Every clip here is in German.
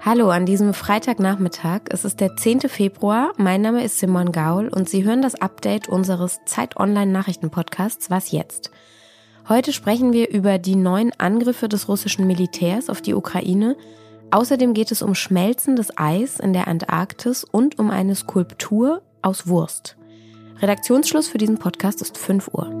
Hallo an diesem Freitagnachmittag. Es ist der 10. Februar. Mein Name ist Simon Gaul und Sie hören das Update unseres Zeit Online Nachrichten Podcasts Was jetzt? Heute sprechen wir über die neuen Angriffe des russischen Militärs auf die Ukraine. Außerdem geht es um schmelzendes Eis in der Antarktis und um eine Skulptur aus Wurst. Redaktionsschluss für diesen Podcast ist 5 Uhr.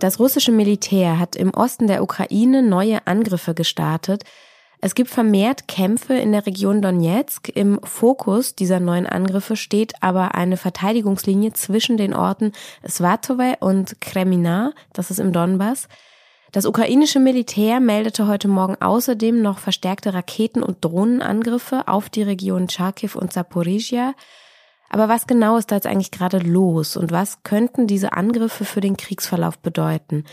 Das russische Militär hat im Osten der Ukraine neue Angriffe gestartet, es gibt vermehrt Kämpfe in der Region Donetsk. Im Fokus dieser neuen Angriffe steht aber eine Verteidigungslinie zwischen den Orten Svatowe und Kremina, das ist im Donbass. Das ukrainische Militär meldete heute Morgen außerdem noch verstärkte Raketen- und Drohnenangriffe auf die Region Charkiw und Zaporizhia. Aber was genau ist da jetzt eigentlich gerade los und was könnten diese Angriffe für den Kriegsverlauf bedeuten?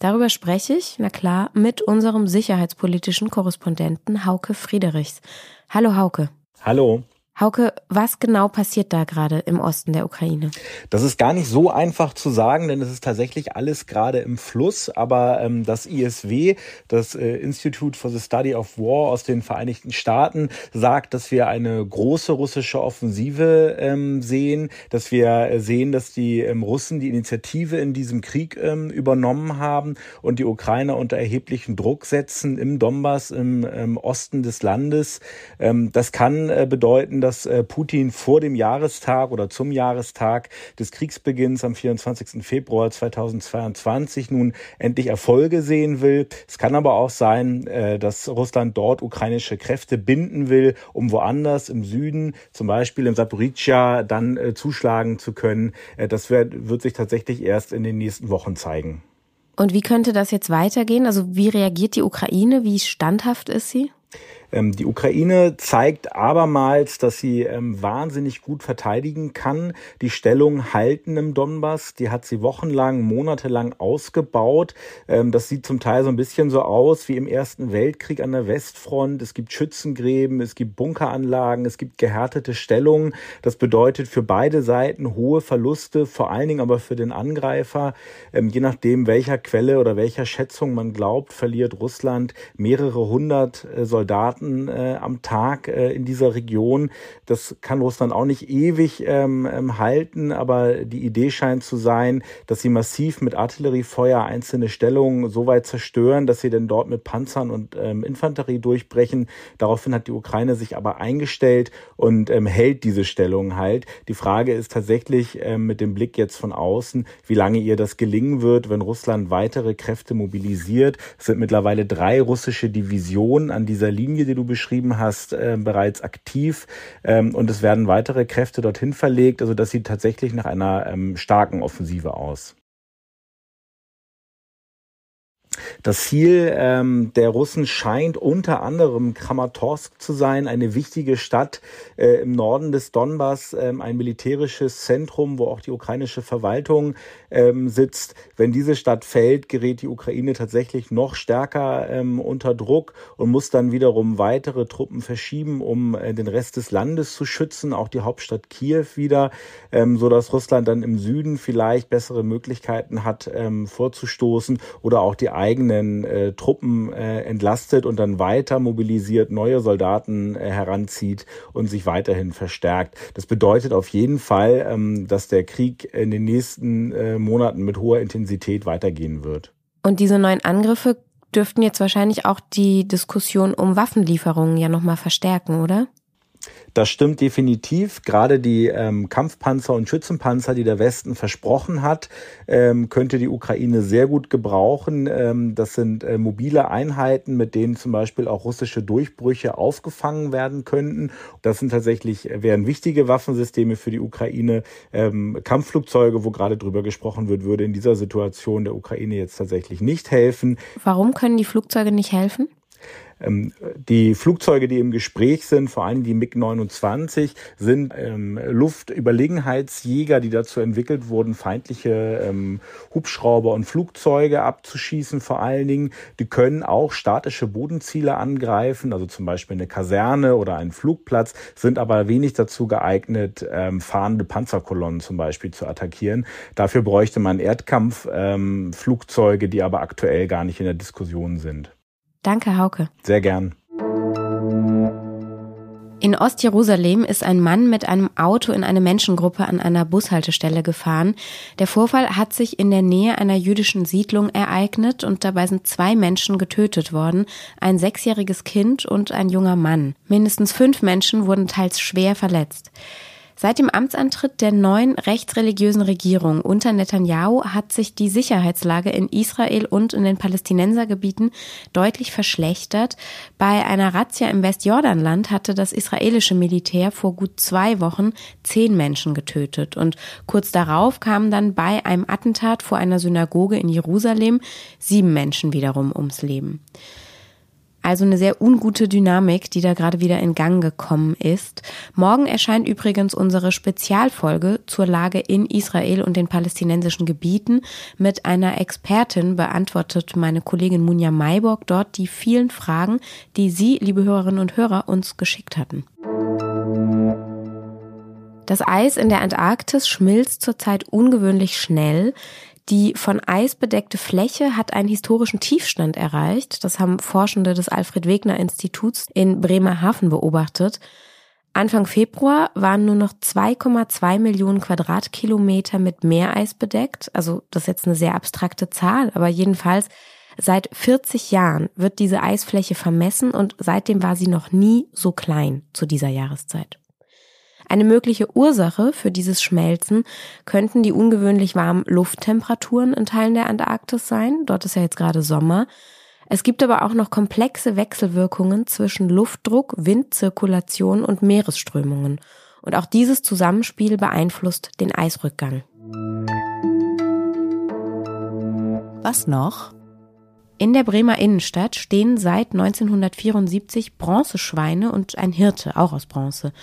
Darüber spreche ich, na klar, mit unserem sicherheitspolitischen Korrespondenten Hauke Friedrichs. Hallo Hauke. Hallo. Hauke, was genau passiert da gerade im Osten der Ukraine? Das ist gar nicht so einfach zu sagen, denn es ist tatsächlich alles gerade im Fluss. Aber ähm, das ISW, das äh, Institute for the Study of War aus den Vereinigten Staaten, sagt, dass wir eine große russische Offensive ähm, sehen, dass wir äh, sehen, dass die ähm, Russen die Initiative in diesem Krieg ähm, übernommen haben und die Ukrainer unter erheblichen Druck setzen im Donbass, im ähm, Osten des Landes. Ähm, das kann äh, bedeuten, dass äh, Putin vor dem Jahrestag oder zum Jahrestag des Kriegsbeginns am 24. Februar 2022 nun endlich Erfolge sehen will. Es kann aber auch sein, äh, dass Russland dort ukrainische Kräfte binden will, um woanders im Süden, zum Beispiel in Saporizhia, dann äh, zuschlagen zu können. Das wird, wird sich tatsächlich erst in den nächsten Wochen zeigen. Und wie könnte das jetzt weitergehen? Also wie reagiert die Ukraine? Wie standhaft ist sie? Ähm, die Ukraine zeigt abermals, dass sie ähm, wahnsinnig gut verteidigen kann. Die Stellung halten im Donbass, die hat sie wochenlang, monatelang ausgebaut. Ähm, das sieht zum Teil so ein bisschen so aus wie im Ersten Weltkrieg an der Westfront. Es gibt Schützengräben, es gibt Bunkeranlagen, es gibt gehärtete Stellungen. Das bedeutet für beide Seiten hohe Verluste, vor allen Dingen aber für den Angreifer. Je nachdem, welcher Quelle oder welcher Schätzung man glaubt, verliert Russland mehrere hundert äh, Soldaten Soldaten äh, am Tag äh, in dieser Region. Das kann Russland auch nicht ewig ähm, ähm, halten, aber die Idee scheint zu sein, dass sie massiv mit Artilleriefeuer einzelne Stellungen so weit zerstören, dass sie dann dort mit Panzern und ähm, Infanterie durchbrechen. Daraufhin hat die Ukraine sich aber eingestellt und ähm, hält diese Stellung halt. Die Frage ist tatsächlich ähm, mit dem Blick jetzt von außen, wie lange ihr das gelingen wird, wenn Russland weitere Kräfte mobilisiert. Es sind mittlerweile drei russische Divisionen an dieser Linie, die du beschrieben hast, äh, bereits aktiv ähm, und es werden weitere Kräfte dorthin verlegt. Also das sieht tatsächlich nach einer ähm, starken Offensive aus. Das Ziel ähm, der Russen scheint unter anderem Kramatorsk zu sein, eine wichtige Stadt äh, im Norden des Donbass, ähm, ein militärisches Zentrum, wo auch die ukrainische Verwaltung ähm, sitzt. Wenn diese Stadt fällt, gerät die Ukraine tatsächlich noch stärker ähm, unter Druck und muss dann wiederum weitere Truppen verschieben, um äh, den Rest des Landes zu schützen, auch die Hauptstadt Kiew wieder, ähm, so dass Russland dann im Süden vielleicht bessere Möglichkeiten hat, ähm, vorzustoßen oder auch die eigenen äh, Truppen äh, entlastet und dann weiter mobilisiert, neue Soldaten äh, heranzieht und sich weiterhin verstärkt. Das bedeutet auf jeden Fall, ähm, dass der Krieg in den nächsten äh, Monaten mit hoher Intensität weitergehen wird. Und diese neuen Angriffe dürften jetzt wahrscheinlich auch die Diskussion um Waffenlieferungen ja nochmal verstärken, oder? Das stimmt definitiv. Gerade die ähm, Kampfpanzer und Schützenpanzer, die der Westen versprochen hat, ähm, könnte die Ukraine sehr gut gebrauchen. Ähm, das sind äh, mobile Einheiten, mit denen zum Beispiel auch russische Durchbrüche aufgefangen werden könnten. Das sind tatsächlich wären wichtige Waffensysteme für die Ukraine. Ähm, Kampfflugzeuge, wo gerade drüber gesprochen wird, würde in dieser Situation der Ukraine jetzt tatsächlich nicht helfen. Warum können die Flugzeuge nicht helfen? Ähm, die Flugzeuge, die im Gespräch sind, vor allem die MiG-29, sind ähm, Luftüberlegenheitsjäger, die dazu entwickelt wurden, feindliche ähm, Hubschrauber und Flugzeuge abzuschießen vor allen Dingen. Die können auch statische Bodenziele angreifen, also zum Beispiel eine Kaserne oder einen Flugplatz, sind aber wenig dazu geeignet, fahrende Panzerkolonnen zum Beispiel zu attackieren. Dafür bräuchte man Erdkampfflugzeuge, die aber aktuell gar nicht in der Diskussion sind. Danke, Hauke. Sehr gern. In Ostjerusalem ist ein Mann mit einem Auto in eine Menschengruppe an einer Bushaltestelle gefahren. Der Vorfall hat sich in der Nähe einer jüdischen Siedlung ereignet und dabei sind zwei Menschen getötet worden, ein sechsjähriges Kind und ein junger Mann. Mindestens fünf Menschen wurden teils schwer verletzt. Seit dem Amtsantritt der neuen rechtsreligiösen Regierung unter Netanyahu hat sich die Sicherheitslage in Israel und in den Palästinensergebieten deutlich verschlechtert. Bei einer Razzia im Westjordanland hatte das israelische Militär vor gut zwei Wochen zehn Menschen getötet und kurz darauf kamen dann bei einem Attentat vor einer Synagoge in Jerusalem sieben Menschen wiederum ums Leben. Also eine sehr ungute Dynamik, die da gerade wieder in Gang gekommen ist. Morgen erscheint übrigens unsere Spezialfolge zur Lage in Israel und den palästinensischen Gebieten. Mit einer Expertin beantwortet meine Kollegin Munja Mayborg dort die vielen Fragen, die Sie, liebe Hörerinnen und Hörer, uns geschickt hatten. Das Eis in der Antarktis schmilzt zurzeit ungewöhnlich schnell. Die von Eis bedeckte Fläche hat einen historischen Tiefstand erreicht. Das haben Forschende des Alfred Wegener Instituts in Bremerhaven beobachtet. Anfang Februar waren nur noch 2,2 Millionen Quadratkilometer mit Meereis bedeckt. Also das ist jetzt eine sehr abstrakte Zahl, aber jedenfalls seit 40 Jahren wird diese Eisfläche vermessen und seitdem war sie noch nie so klein zu dieser Jahreszeit. Eine mögliche Ursache für dieses Schmelzen könnten die ungewöhnlich warmen Lufttemperaturen in Teilen der Antarktis sein. Dort ist ja jetzt gerade Sommer. Es gibt aber auch noch komplexe Wechselwirkungen zwischen Luftdruck, Windzirkulation und Meeresströmungen. Und auch dieses Zusammenspiel beeinflusst den Eisrückgang. Was noch? In der Bremer Innenstadt stehen seit 1974 Bronzeschweine und ein Hirte, auch aus Bronze.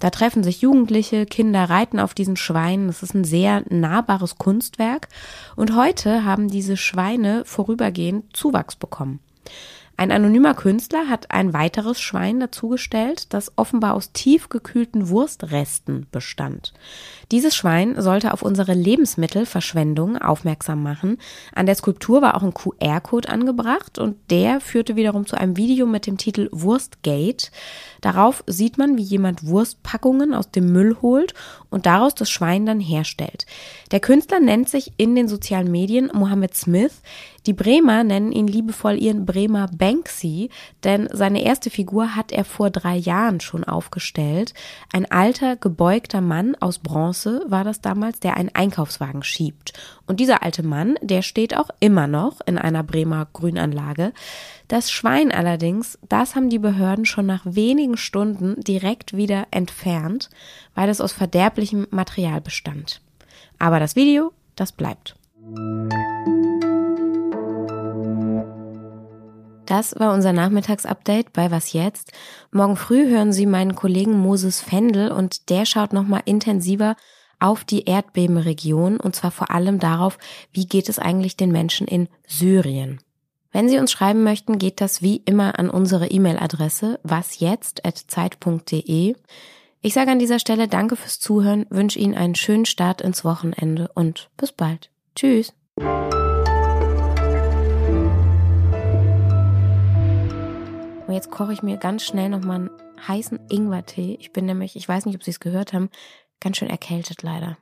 Da treffen sich Jugendliche, Kinder reiten auf diesen Schweinen. Das ist ein sehr nahbares Kunstwerk. Und heute haben diese Schweine vorübergehend Zuwachs bekommen. Ein anonymer Künstler hat ein weiteres Schwein dazugestellt, das offenbar aus tiefgekühlten Wurstresten bestand. Dieses Schwein sollte auf unsere Lebensmittelverschwendung aufmerksam machen. An der Skulptur war auch ein QR-Code angebracht und der führte wiederum zu einem Video mit dem Titel Wurstgate. Darauf sieht man, wie jemand Wurstpackungen aus dem Müll holt und daraus das Schwein dann herstellt. Der Künstler nennt sich in den sozialen Medien Mohammed Smith. Die Bremer nennen ihn liebevoll ihren Bremer Banksy, denn seine erste Figur hat er vor drei Jahren schon aufgestellt. Ein alter, gebeugter Mann aus Bronze war das damals, der einen Einkaufswagen schiebt. Und dieser alte Mann, der steht auch immer noch in einer Bremer Grünanlage. Das Schwein allerdings, das haben die Behörden schon nach wenigen Stunden direkt wieder entfernt, weil es aus verderblichem Material bestand. Aber das Video, das bleibt. Das war unser Nachmittagsupdate bei Was jetzt? Morgen früh hören Sie meinen Kollegen Moses Fendel und der schaut nochmal intensiver auf die Erdbebenregion und zwar vor allem darauf, wie geht es eigentlich den Menschen in Syrien. Wenn Sie uns schreiben möchten, geht das wie immer an unsere E-Mail-Adresse wasjetzt@zeit.de. Ich sage an dieser Stelle Danke fürs Zuhören, wünsche Ihnen einen schönen Start ins Wochenende und bis bald. Tschüss. Und jetzt koche ich mir ganz schnell nochmal einen heißen Ingwertee. Ich bin nämlich, ich weiß nicht, ob Sie es gehört haben, ganz schön erkältet leider.